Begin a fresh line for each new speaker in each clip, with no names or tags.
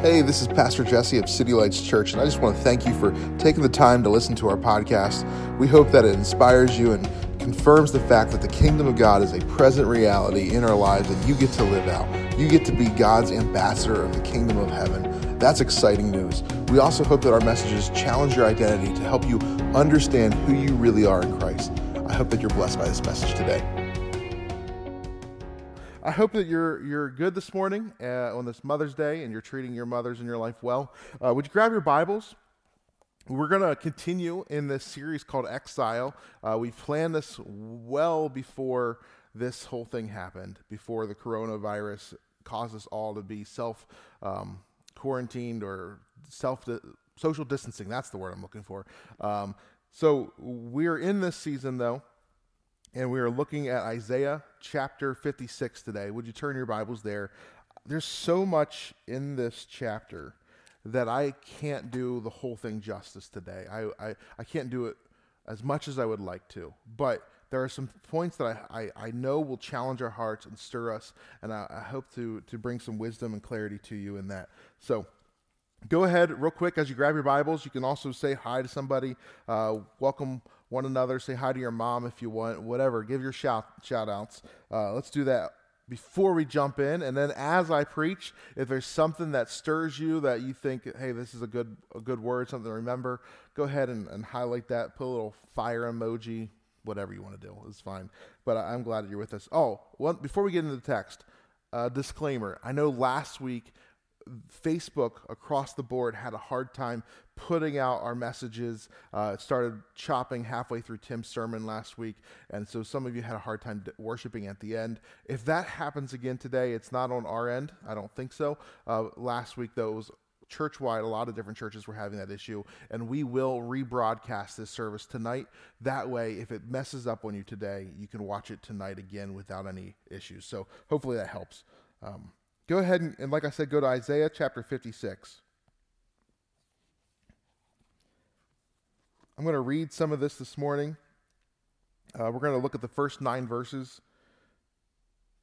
Hey, this is Pastor Jesse of City Lights Church, and I just want to thank you for taking the time to listen to our podcast. We hope that it inspires you and confirms the fact that the kingdom of God is a present reality in our lives that you get to live out. You get to be God's ambassador of the kingdom of heaven. That's exciting news. We also hope that our messages challenge your identity to help you understand who you really are in Christ. I hope that you're blessed by this message today. I hope that you're you're good this morning uh, on this Mother's Day and you're treating your mothers in your life well. Uh, would you grab your Bibles? We're going to continue in this series called Exile. Uh, we planned this well before this whole thing happened, before the coronavirus caused us all to be self um, quarantined or self social distancing. That's the word I'm looking for. Um, so we're in this season though and we are looking at Isaiah chapter 56 today. Would you turn your Bibles there? There's so much in this chapter that I can't do the whole thing justice today. I, I, I can't do it as much as I would like to, but there are some points that I, I, I know will challenge our hearts and stir us, and I, I hope to, to bring some wisdom and clarity to you in that. So, go ahead real quick as you grab your bibles you can also say hi to somebody uh, welcome one another. Say hi to your mom if you want, whatever. Give your shout, shout outs. Uh, let's do that before we jump in. And then as I preach, if there's something that stirs you that you think, hey, this is a good, a good word, something to remember, go ahead and, and highlight that. Put a little fire emoji, whatever you want to do. It's fine. But I, am glad that you're with us. Oh, well, before we get into the text, uh, disclaimer. I know last week Facebook across the board had a hard time putting out our messages. Uh, it started chopping halfway through Tim's sermon last week, and so some of you had a hard time worshiping at the end. If that happens again today, it's not on our end. I don't think so. Uh, last week, though, it was church wide. A lot of different churches were having that issue, and we will rebroadcast this service tonight. That way, if it messes up on you today, you can watch it tonight again without any issues. So hopefully that helps. Um, Go ahead and, and, like I said, go to Isaiah chapter 56. I'm going to read some of this this morning. Uh, we're going to look at the first nine verses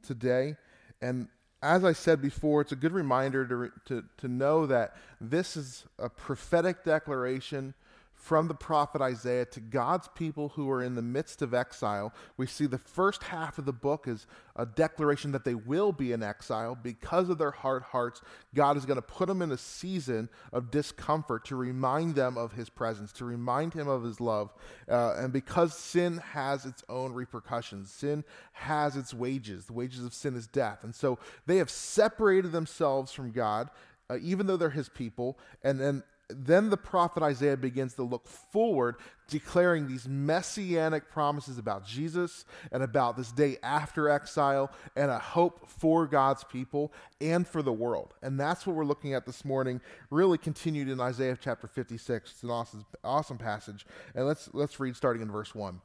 today. And as I said before, it's a good reminder to, to, to know that this is a prophetic declaration from the prophet Isaiah to God's people who are in the midst of exile. We see the first half of the book is a declaration that they will be in exile because of their hard hearts. God is going to put them in a season of discomfort to remind them of his presence, to remind him of his love. Uh, and because sin has its own repercussions, sin has its wages. The wages of sin is death. And so they have separated themselves from God. Uh, even though they're his people, and then then the prophet Isaiah begins to look forward, declaring these messianic promises about Jesus and about this day after exile and a hope for God's people and for the world. And that's what we're looking at this morning, really continued in Isaiah chapter 56. It's an awesome, awesome passage. And let's, let's read starting in verse 1.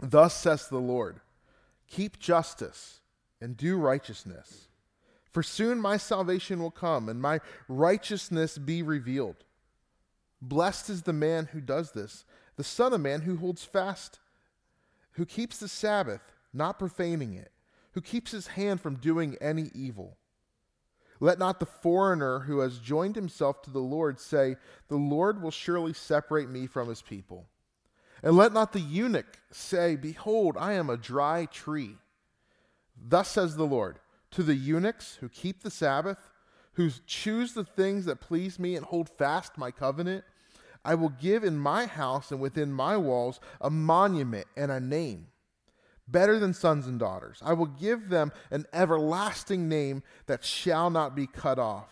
Thus says the Lord, keep justice and do righteousness. For soon my salvation will come and my righteousness be revealed. Blessed is the man who does this, the Son of Man who holds fast, who keeps the Sabbath, not profaning it, who keeps his hand from doing any evil. Let not the foreigner who has joined himself to the Lord say, The Lord will surely separate me from his people. And let not the eunuch say, Behold, I am a dry tree. Thus says the Lord to the eunuchs who keep the Sabbath, who choose the things that please me and hold fast my covenant, I will give in my house and within my walls a monument and a name, better than sons and daughters. I will give them an everlasting name that shall not be cut off.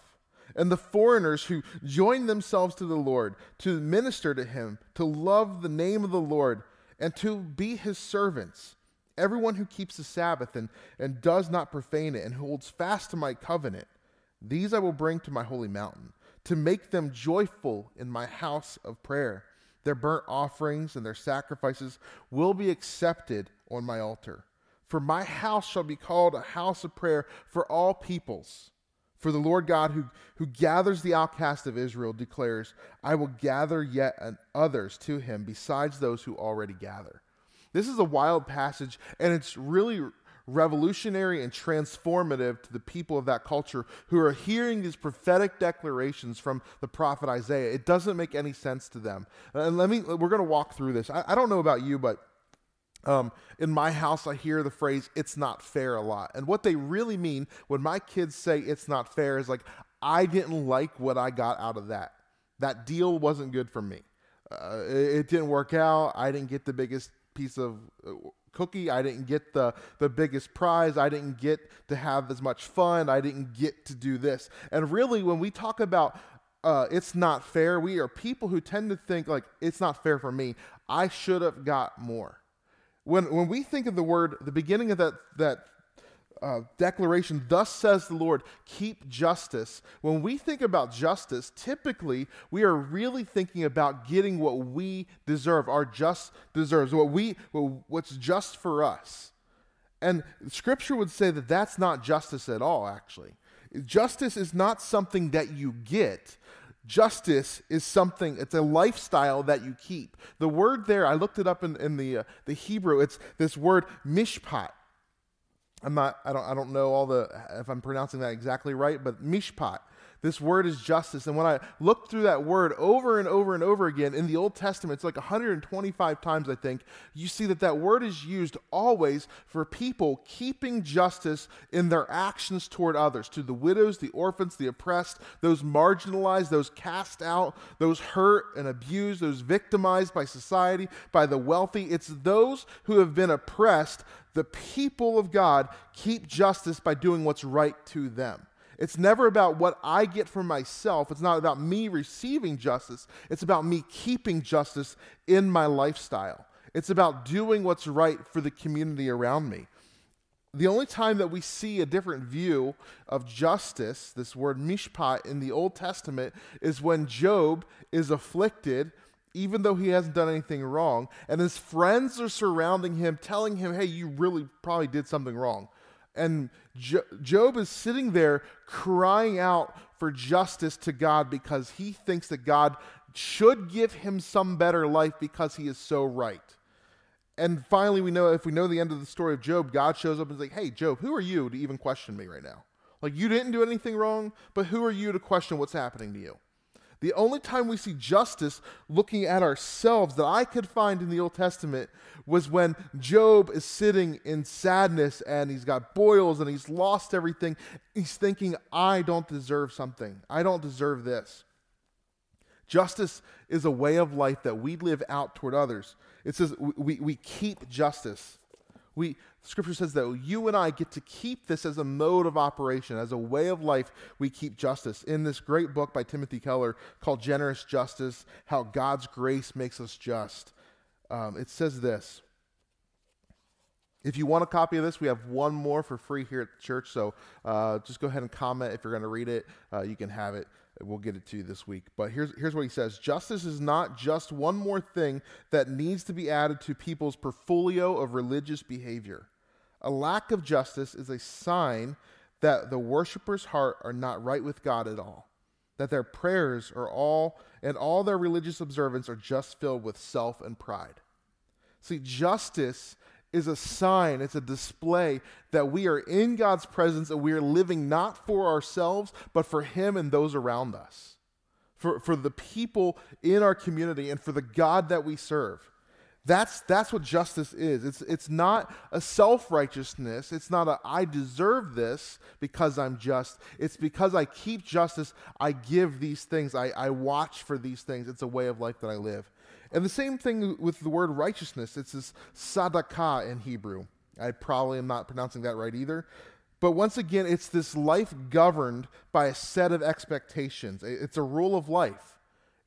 And the foreigners who join themselves to the Lord, to minister to him, to love the name of the Lord, and to be his servants, everyone who keeps the Sabbath and, and does not profane it, and holds fast to my covenant, these I will bring to my holy mountain, to make them joyful in my house of prayer. Their burnt offerings and their sacrifices will be accepted on my altar. For my house shall be called a house of prayer for all peoples. For the Lord God, who, who gathers the outcast of Israel, declares, I will gather yet others to him besides those who already gather. This is a wild passage, and it's really revolutionary and transformative to the people of that culture who are hearing these prophetic declarations from the prophet Isaiah. It doesn't make any sense to them. And let me, we're going to walk through this. I, I don't know about you, but um, in my house, I hear the phrase, it's not fair a lot. And what they really mean when my kids say it's not fair is like, I didn't like what I got out of that. That deal wasn't good for me. Uh, it, it, didn't work out. I didn't get the biggest piece of uh, cookie. I didn't get the, the biggest prize. I didn't get to have as much fun. I didn't get to do this. And really, when we talk about uh, it's not fair, we are people who tend to think like it's not fair for me. I should have got more. When, when we think of the word, the beginning of that, that uh, declaration, thus says the Lord, keep justice. When we think about justice, typically we are really thinking about getting what we deserve, our just deserves, what we, what's just for us. And scripture would say that that's not justice at all, actually. Justice is not something that you get. Justice is something, it's a lifestyle that you keep. The word there, I looked it up in, in the, uh, the Hebrew, it's this word mishpat. I'm not, I don't, I don't know all the, if I'm pronouncing that exactly right, but mishpat. This word is justice. And when I look through that word over and over and over again in the Old Testament, it's like 125 times, I think, you see that that word is used always for people keeping justice in their actions toward others, to the widows, the orphans, the oppressed, those marginalized, those cast out, those hurt and abused, those victimized by society, by the wealthy. It's those who have been oppressed. The people of God keep justice by doing what's right to them. It's never about what I get for myself. It's not about me receiving justice. It's about me keeping justice in my lifestyle. It's about doing what's right for the community around me. The only time that we see a different view of justice, this word mishpat in the Old Testament, is when Job is afflicted, even though he hasn't done anything wrong, and his friends are surrounding him, telling him, hey, you really probably did something wrong. And Job is sitting there crying out for justice to God because he thinks that God should give him some better life because he is so right. And finally, we know if we know the end of the story of Job, God shows up and is like, hey, Job, who are you to even question me right now? Like, you didn't do anything wrong, but who are you to question what's happening to you? The only time we see justice looking at ourselves that I could find in the Old Testament was when Job is sitting in sadness and he's got boils and he's lost everything. He's thinking, I don't deserve something. I don't deserve this. Justice is a way of life that we live out toward others. It says we, we keep justice. We, scripture says that you and I get to keep this as a mode of operation, as a way of life. We keep justice. In this great book by Timothy Keller called Generous Justice How God's Grace Makes Us Just, um, it says this. If you want a copy of this, we have one more for free here at the church. So uh, just go ahead and comment if you're going to read it. Uh, you can have it. We'll get it to you this week. But here's, here's what he says Justice is not just one more thing that needs to be added to people's portfolio of religious behavior. A lack of justice is a sign that the worshiper's heart are not right with God at all, that their prayers are all and all their religious observance are just filled with self and pride. See, justice is a sign, it's a display that we are in God's presence and we are living not for ourselves, but for Him and those around us, for, for the people in our community and for the God that we serve. That's, that's what justice is. It's, it's not a self righteousness. It's not a I deserve this because I'm just. It's because I keep justice, I give these things, I, I watch for these things. It's a way of life that I live. And the same thing with the word righteousness. It's this sadakah in Hebrew. I probably am not pronouncing that right either. But once again, it's this life governed by a set of expectations. It's a rule of life.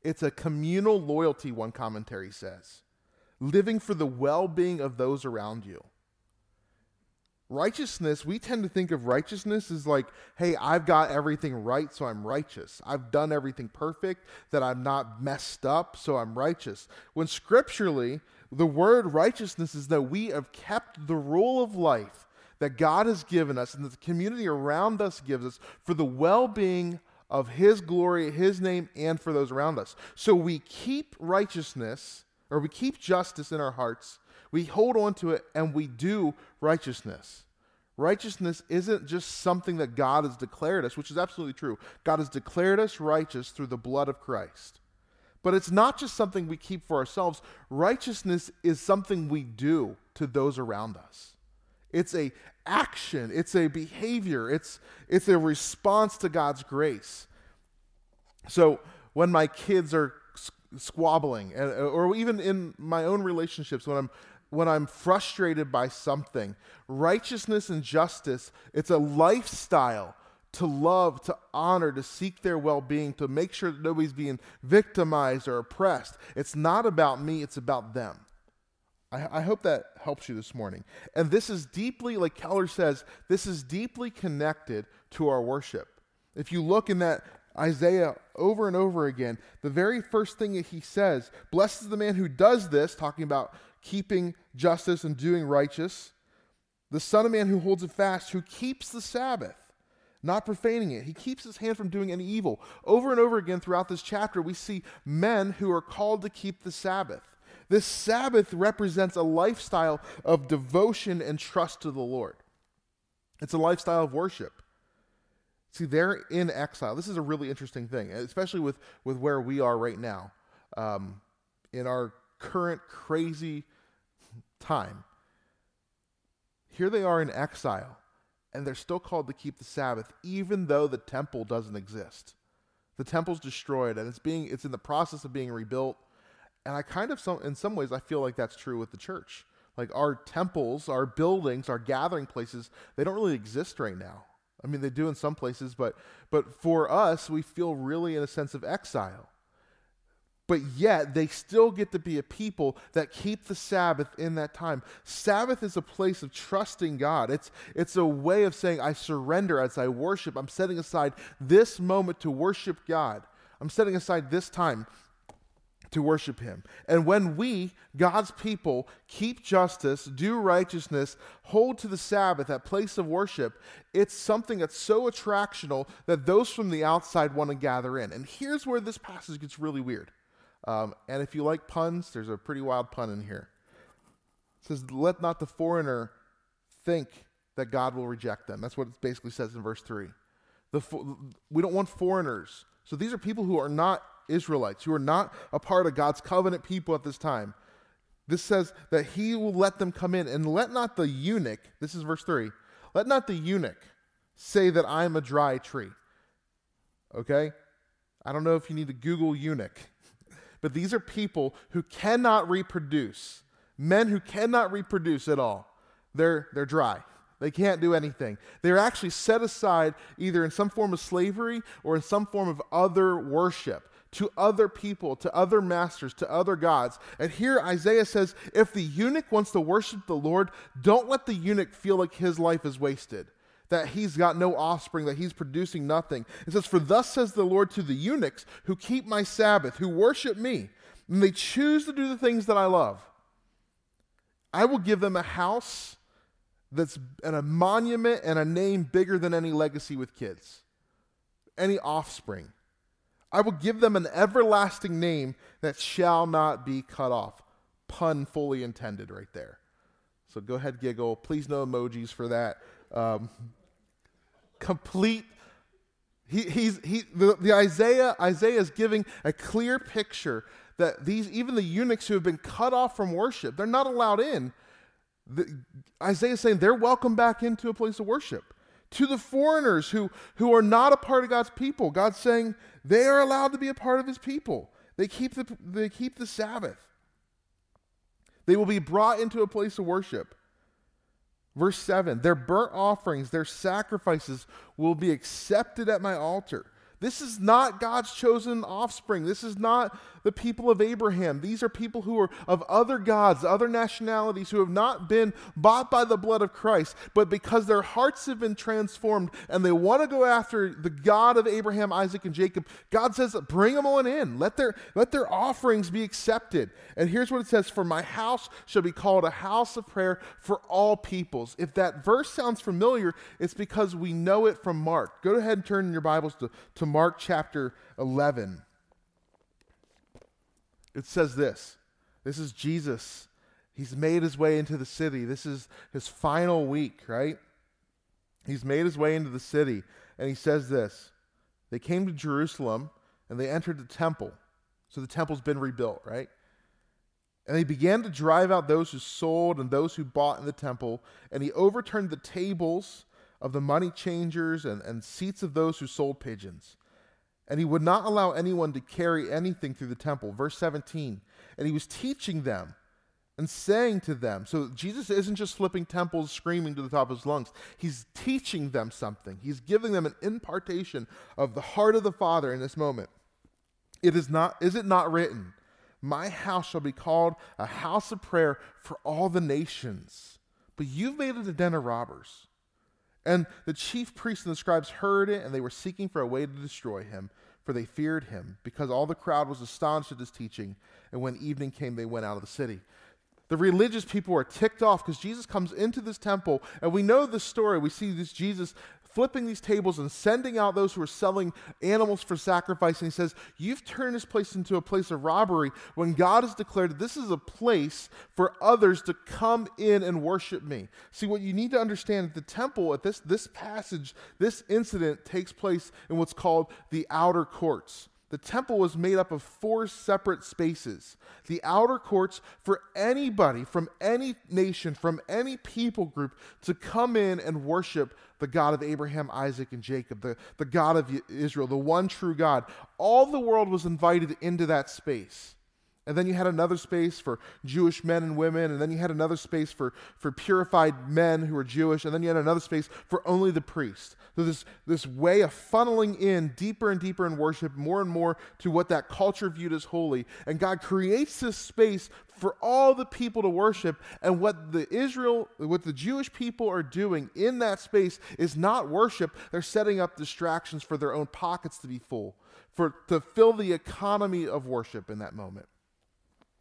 It's a communal loyalty, one commentary says. Living for the well being of those around you righteousness, we tend to think of righteousness as like, hey, I've got everything right, so I'm righteous. I've done everything perfect, that I'm not messed up, so I'm righteous. When scripturally, the word righteousness is that we have kept the rule of life that God has given us and that the community around us gives us for the well being of His glory, His name, and for those around us. So we keep righteousness, or we keep justice in our hearts we hold on to it and we do righteousness. Righteousness isn't just something that God has declared us, which is absolutely true. God has declared us righteous through the blood of Christ. But it's not just something we keep for ourselves. Righteousness is something we do to those around us. It's a action, it's a behavior, it's it's a response to God's grace. So when my kids are squabbling or even in my own relationships when I'm when I'm frustrated by something, righteousness and justice, it's a lifestyle to love, to honor, to seek their well being, to make sure that nobody's being victimized or oppressed. It's not about me, it's about them. I, I, hope that helps you this morning. And this is deeply, like Keller says, this is deeply connected to our worship. If you look in that Isaiah over and over again, the very first thing that he says, blessed is the man who does this, talking about keeping justice and doing righteous, the Son of Man who holds it fast, who keeps the Sabbath not profaning it. He keeps his hand from doing any evil. Over and over again throughout this chapter, we see men who are called to keep the Sabbath. This Sabbath represents a lifestyle of devotion and trust to the Lord. It's a lifestyle of worship. See, they're in exile. This is a really interesting thing, especially with, with where we are right now um, in our current crazy time. Here they are in exile and they're still called to keep the Sabbath, even though the temple doesn't exist. The temple's destroyed, and it's being it's in the process of being rebuilt. And I kind of some in some ways I feel like that's true with the church. Like our temples, our buildings, our gathering places, they don't really exist right now. I mean, they do in some places, but but for us, we feel really in a sense of exile but yet they still get to be a people that keep the Sabbath in that time. Sabbath is a place of trusting God. It's, it's a way of saying, I surrender as I worship. I'm setting aside this moment to worship God. I'm setting aside this time to worship Him. And when we, God's people, keep justice, do righteousness, hold to the Sabbath, that place of worship, it's something that's so attractional that those from the outside want to gather in. And here's where this passage gets really weird. Um, and if you like puns, there's a pretty wild pun in here. It says, Let not the foreigner think that God will reject them. That's what it basically says in verse 3. The fo- we don't want foreigners. So these are people who are not Israelites, who are not a part of God's covenant people at this time. This says that he will let them come in, and let not the eunuch, this is verse 3, let not the eunuch say that I'm a dry tree. Okay? I don't know if you need to Google eunuch but these are people who cannot reproduce, men who cannot reproduce at all. They're, they're dry. They can't do anything. They're actually set aside either in some form of slavery or in some form of other worship to other people, to other masters, to other gods. And here Isaiah says if the eunuch wants to worship the Lord, don't let the eunuch feel like his life is wasted that he's got no offspring, that he's producing nothing. It says, For thus says the Lord to the eunuchs who keep my Sabbath, who worship me, and they choose to do the things that I love. I will give them a house that's and a monument and a name bigger than any legacy with kids, any offspring. I will give them an everlasting name that shall not be cut off. Pun fully intended right there. So go ahead, giggle. Please no emojis for that. Um, complete. He, he's, he, the, the Isaiah, Isaiah is giving a clear picture that these, even the eunuchs who have been cut off from worship, they're not allowed in. The, Isaiah is saying they're welcome back into a place of worship. To the foreigners who, who are not a part of God's people, God's saying they are allowed to be a part of his people. They keep the, they keep the Sabbath. They will be brought into a place of worship. Verse 7 Their burnt offerings, their sacrifices will be accepted at my altar. This is not God's chosen offspring. This is not the people of Abraham. These are people who are of other gods, other nationalities, who have not been bought by the blood of Christ, but because their hearts have been transformed and they want to go after the God of Abraham, Isaac, and Jacob, God says, bring them on in. Let their, let their offerings be accepted. And here's what it says For my house shall be called a house of prayer for all peoples. If that verse sounds familiar, it's because we know it from Mark. Go ahead and turn in your Bibles to, to Mark chapter 11. It says this this is Jesus. He's made his way into the city. This is his final week, right? he's made his way into the city, and he says this They came to Jerusalem, and they entered the temple. So the temple's been rebuilt, right? And they began to drive out those who sold and those who bought in the temple, and he overturned the tables of the money changers and, and seats of those who sold pigeons. And he would not allow anyone to carry anything through the temple. Verse 17. And he was teaching them and saying to them, so Jesus isn't just flipping temples, screaming to the top of his lungs. He's teaching them something. He's giving them an impartation of the heart of the Father in this moment. It is not, is it not written, My house shall be called a house of prayer for all the nations, but you've made it a den of robbers. And the chief priests and the scribes heard it, and they were seeking for a way to destroy him, for they feared him, because all the crowd was astonished at his teaching. And when evening came, they went out of the city. The religious people are ticked off because Jesus comes into this temple, and we know the story. We see this Jesus flipping these tables and sending out those who are selling animals for sacrifice. And he says, You've turned this place into a place of robbery when God has declared this is a place for others to come in and worship me. See, what you need to understand at the temple, at this, this passage, this incident takes place in what's called the outer courts. The temple was made up of four separate spaces. The outer courts for anybody from any nation, from any people group to come in and worship the God of Abraham, Isaac, and Jacob, the, the God of Israel, the one true God. All the world was invited into that space. And then you had another space for Jewish men and women, and then you had another space for, for purified men who were Jewish, and then you had another space for only the priest. So this, this way of funneling in deeper and deeper in worship, more and more to what that culture viewed as holy. And God creates this space for all the people to worship. And what the Israel, what the Jewish people are doing in that space is not worship. They're setting up distractions for their own pockets to be full, for to fill the economy of worship in that moment.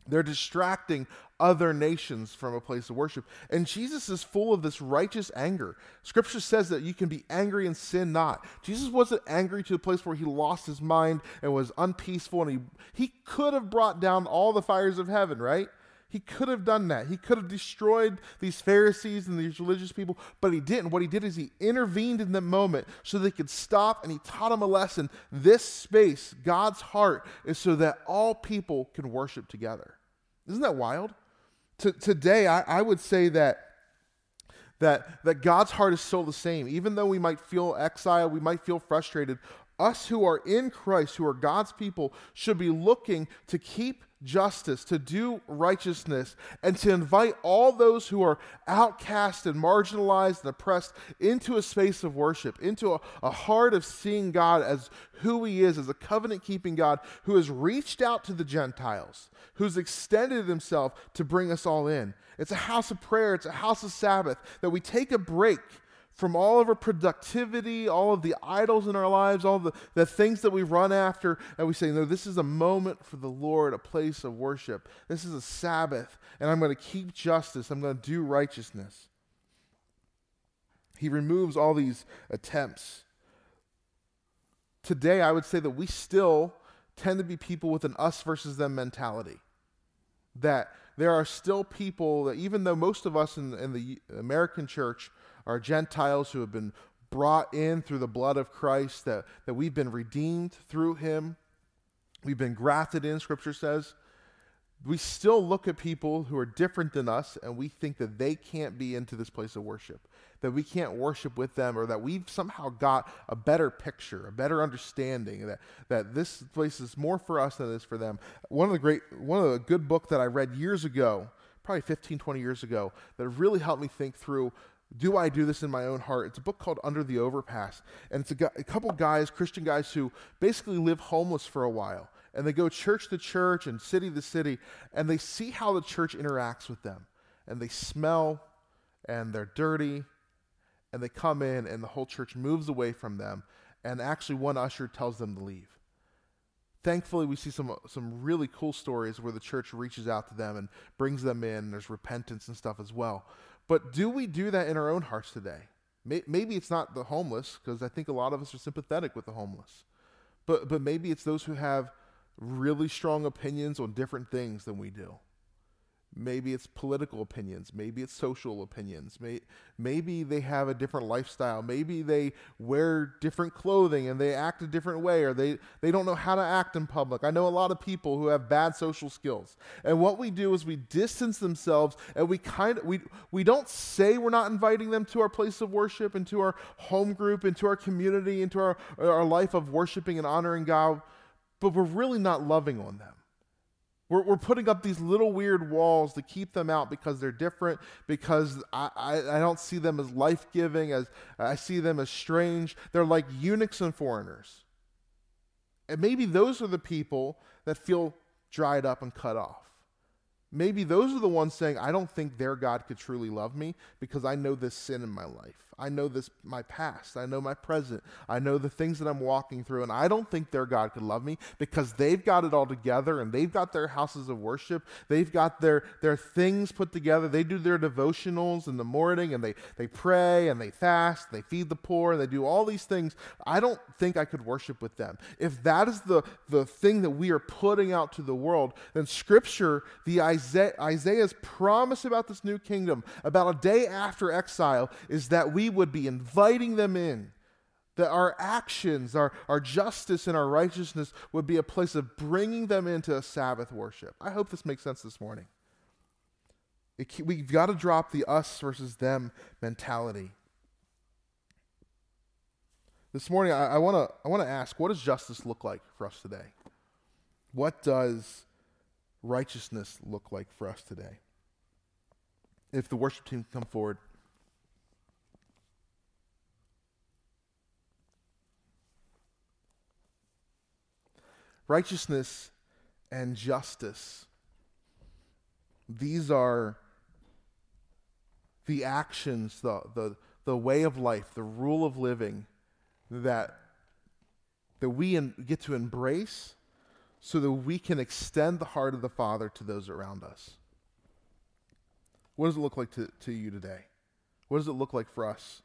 They're distracting other nations from a place of worship. And Jesus is full of this righteous anger. Scripture says that you can be angry and sin not. Jesus wasn't angry to a place where he lost his mind and was unpeaceful, and he, he could have brought down all the fires of heaven, right? He could have done that. He could have destroyed these Pharisees and these religious people, but he didn't. What he did is he intervened in the moment so they could stop and he taught them a lesson. This space, God's heart, is so that all people can worship together. Isn't that wild? T- today, I, I would say that that, that God's heart is still the same. Even though we might feel exiled, we might feel frustrated, us who are in Christ, who are God's people, should be looking to keep justice, to do righteousness, and to invite all those who are outcast and marginalized and oppressed into a space of worship, into a, a heart of seeing God as who He is, as a covenant keeping God who has reached out to the Gentiles, who's extended Himself to bring us all in. It's a house of prayer, it's a house of Sabbath, that we take a break from all of our productivity, all of the idols in our lives, all the, the things that we run after, and we say, No, this is a moment for the Lord, a place of worship. This is a Sabbath, and I'm going to keep justice. I'm going to do righteousness. He removes all these attempts. Today, I would say that we still tend to be people with an us versus them mentality. That there are still people that, even though most of us in, in the American church are Gentiles who have been brought in through the blood of Christ, that, that we've been redeemed through him. We've been grafted in, Scripture says. We still look at people who are different than us and we think that they can't be into this place of worship, that we can't worship with them, or that we've somehow got a better picture, a better understanding, that, that this place is more for us than it is for them. One of the great, one of the good book that I read years ago, probably 15, 20 years ago, that really helped me think through do I do this in my own heart? It's a book called Under the Overpass. And it's a, a, couple guys, Christian guys, who basically live homeless for a while. And they go church to church and city to city, and they see how the church interacts with them. And they smell, and they're dirty, and they come in, and the whole church moves away from them. And actually, one usher tells them to leave. Thankfully, we see some, some really cool stories where the church reaches out to them and brings them in. There's repentance and stuff as well. But do we do that in our own hearts today? Maybe it's not the homeless, because I think a lot of us are sympathetic with the homeless. But, but maybe it's those who have really strong opinions on different things than we do. Maybe it's political opinions. Maybe it's social opinions. May, maybe they have a different lifestyle. Maybe they wear different clothing and they act a different way or they, they don't know how to act in public. I know a lot of people who have bad social skills. And what we do is we distance themselves and we kind of we, we don't say we're not inviting them to our place of worship, into our home group, into our community, into our, our life of worshiping and honoring God, but we're really not loving on them. We're, we're putting up these little weird walls to keep them out because they're different, because I, I, I don't see them as life giving, as I see them as strange. They're like eunuchs and foreigners. And maybe those are the people that feel dried up and cut off. Maybe those are the ones saying, I don't think their God could truly love me because I know this sin in my life. I know this my past. I know my present. I know the things that I'm walking through. And I don't think their God could love me because they've got it all together and they've got their houses of worship. They've got their, their things put together. They do their devotionals in the morning and they, they pray and they fast, they feed the poor, and they do all these things. I don't think I could worship with them. If that is the, the thing that we are putting out to the world, then scripture, the Isaiah, Isaiah's promise about this new kingdom, about a day after exile, is that we would be inviting them in. That our actions, our, our justice, and our righteousness would be a place of bringing them into a Sabbath worship. I hope this makes sense this morning. It, we've got to drop the us versus them mentality. This morning, I, want to I wanna ask what does justice look like for us today? What does righteousness look like for us today? If the worship team come forward. Righteousness and justice. These are the actions, the, the, the way of life, the rule of living that, that we in, get to embrace so that we can extend the heart of the Father to those around us. What does it look like to, to you today? What does it look like for us?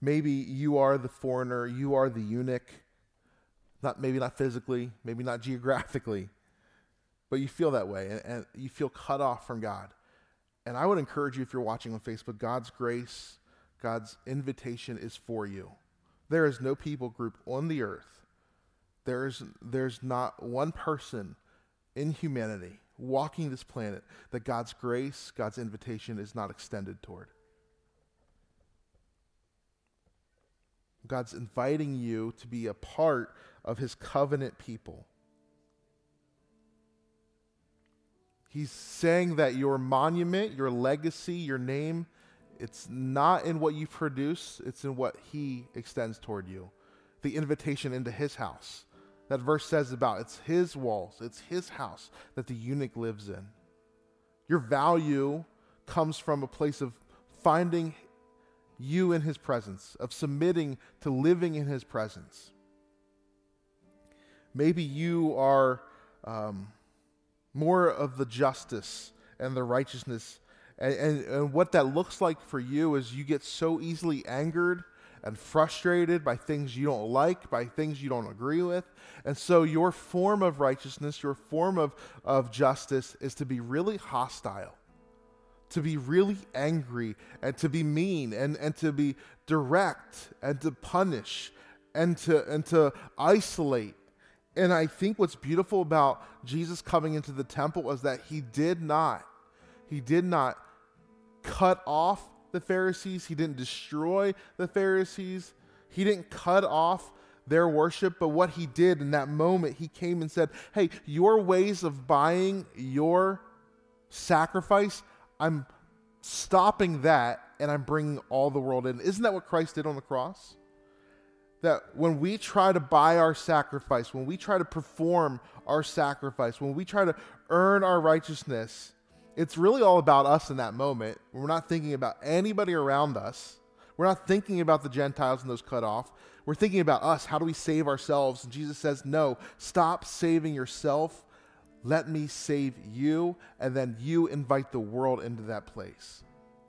Maybe you are the foreigner, you are the eunuch, not maybe not physically, maybe not geographically, but you feel that way and, and you feel cut off from God. And I would encourage you if you're watching on Facebook, God's grace, God's invitation is for you. There is no people group on the earth. There's there's not one person in humanity walking this planet that God's grace, God's invitation is not extended toward. God's inviting you to be a part of his covenant people. He's saying that your monument, your legacy, your name, it's not in what you produce, it's in what he extends toward you. The invitation into his house. That verse says about it's his walls, it's his house that the eunuch lives in. Your value comes from a place of finding you in his presence, of submitting to living in his presence. Maybe you are um, more of the justice and the righteousness. And, and, and what that looks like for you is you get so easily angered and frustrated by things you don't like, by things you don't agree with. And so your form of righteousness, your form of, of justice is to be really hostile, to be really angry, and to be mean, and, and to be direct, and to punish, and to, and to isolate. And I think what's beautiful about Jesus coming into the temple is that he did not, he did not cut off the Pharisees, he didn't destroy the Pharisees, he didn't cut off their worship, but what he did in that moment, he came and said, Hey, your ways of buying your sacrifice, I'm stopping that and I'm bringing all the world in. Isn't that what Christ did on the cross? that when we try to buy our sacrifice, when we try to perform our sacrifice, when we try to earn our righteousness, it's really all about us in that moment. We're not thinking about anybody around us. We're not thinking about the Gentiles and those cut off. We're thinking about us. How do we save ourselves? And Jesus says, No, stop saving yourself. Let me save you. And then you invite the world into that place.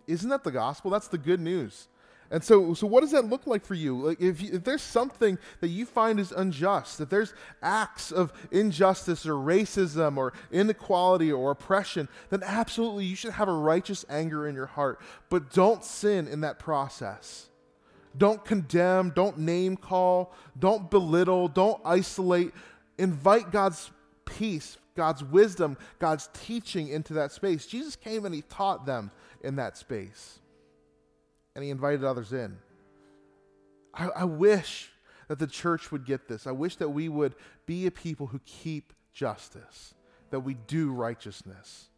Isn't that the gospel? That's the good news. And so, so what does that look like for you? Like if, you, if there's something that you find is unjust, if there's acts of injustice or racism or inequality or oppression, then absolutely you should have a righteous anger in your heart. But don't sin in that process. Don't condemn, don't name call, don't belittle, don't isolate. Invite God's peace, God's wisdom, God's teaching into that space. Jesus came and he taught them in that space and he invited others in. I, I, wish that the church would get this. I wish that we would be a people who keep justice, that we do righteousness.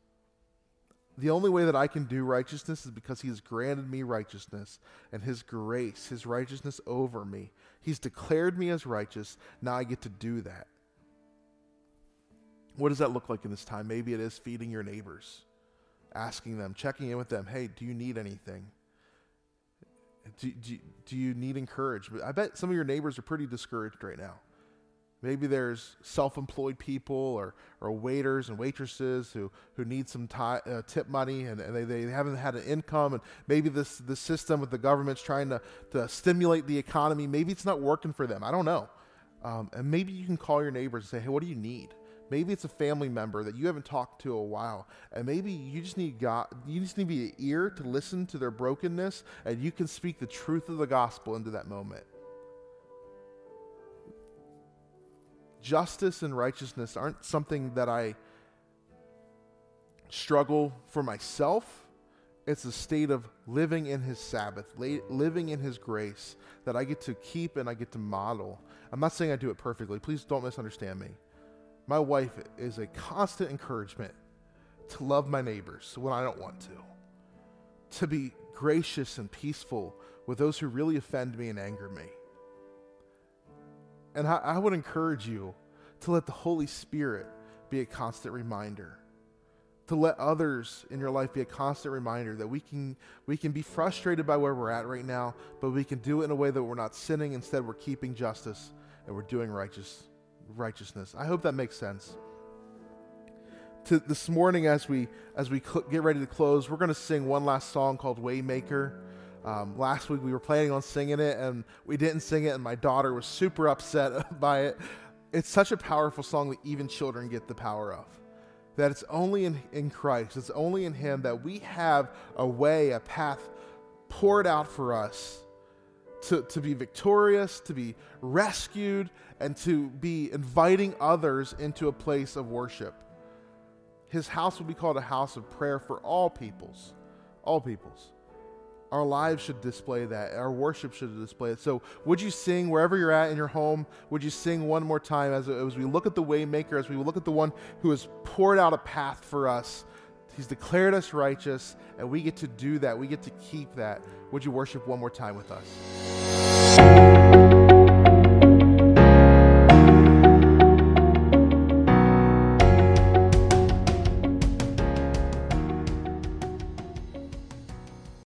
The only way that I can do righteousness is because He has granted me righteousness and His grace, His righteousness over me. He's declared me as righteous. Now I get to do that. What does that look like in this time? Maybe it is feeding your neighbors, asking them, checking in with them. Hey, do you need anything? Do, do, do you need encouragement? I bet some of your neighbors are pretty discouraged right now. Maybe there's self employed people or, or waiters and waitresses who, who need some uh, tip money and, and they, they haven't had an income. And maybe this, this system with the government's trying to, to stimulate the economy. Maybe it's not working for them. I don't know. Um, and maybe you can call your neighbors and say, hey, what do you need? Maybe it's a family member that you haven't talked to a while, and maybe you just need God. You just need to be an ear to listen to their brokenness, and you can speak the truth of the gospel into that moment. Justice and righteousness aren't something that I struggle for myself. It's a state of living in His Sabbath, living in His grace that I get to keep and I get to model. I'm not saying I do it perfectly. Please don't misunderstand me. My wife is a constant encouragement to love my neighbors when I don't want to, to be gracious and peaceful with those who really offend me and anger me. And I, I would encourage you to let the Holy Spirit be a constant reminder to let others in your life be a constant reminder that we can we can be frustrated by where we're at right now, but we can do it in a way that we're not sinning. Instead, we're keeping justice and we're doing righteous righteousness. I hope that makes sense. To this morning, as we as we cl- get ready to close, we're going to sing one last song called "Waymaker." Um, last week we were planning on singing it, and we didn't sing it, and my daughter was super upset by it. It's such a powerful song that even children get the power of. That it's only in, in Christ, it's only in Him that we have a way, a path poured out for us to, to be victorious, to be rescued, and to be inviting others into a place of worship. His house will be called a house of prayer for all peoples. All peoples. Our lives should display that. Our worship should display it. So, would you sing wherever you're at in your home? Would you sing one more time as, as we look at the Waymaker, as we look at the one who has poured out a path for us? He's declared us righteous, and we get to do that. We get to keep that. Would you worship one more time with us?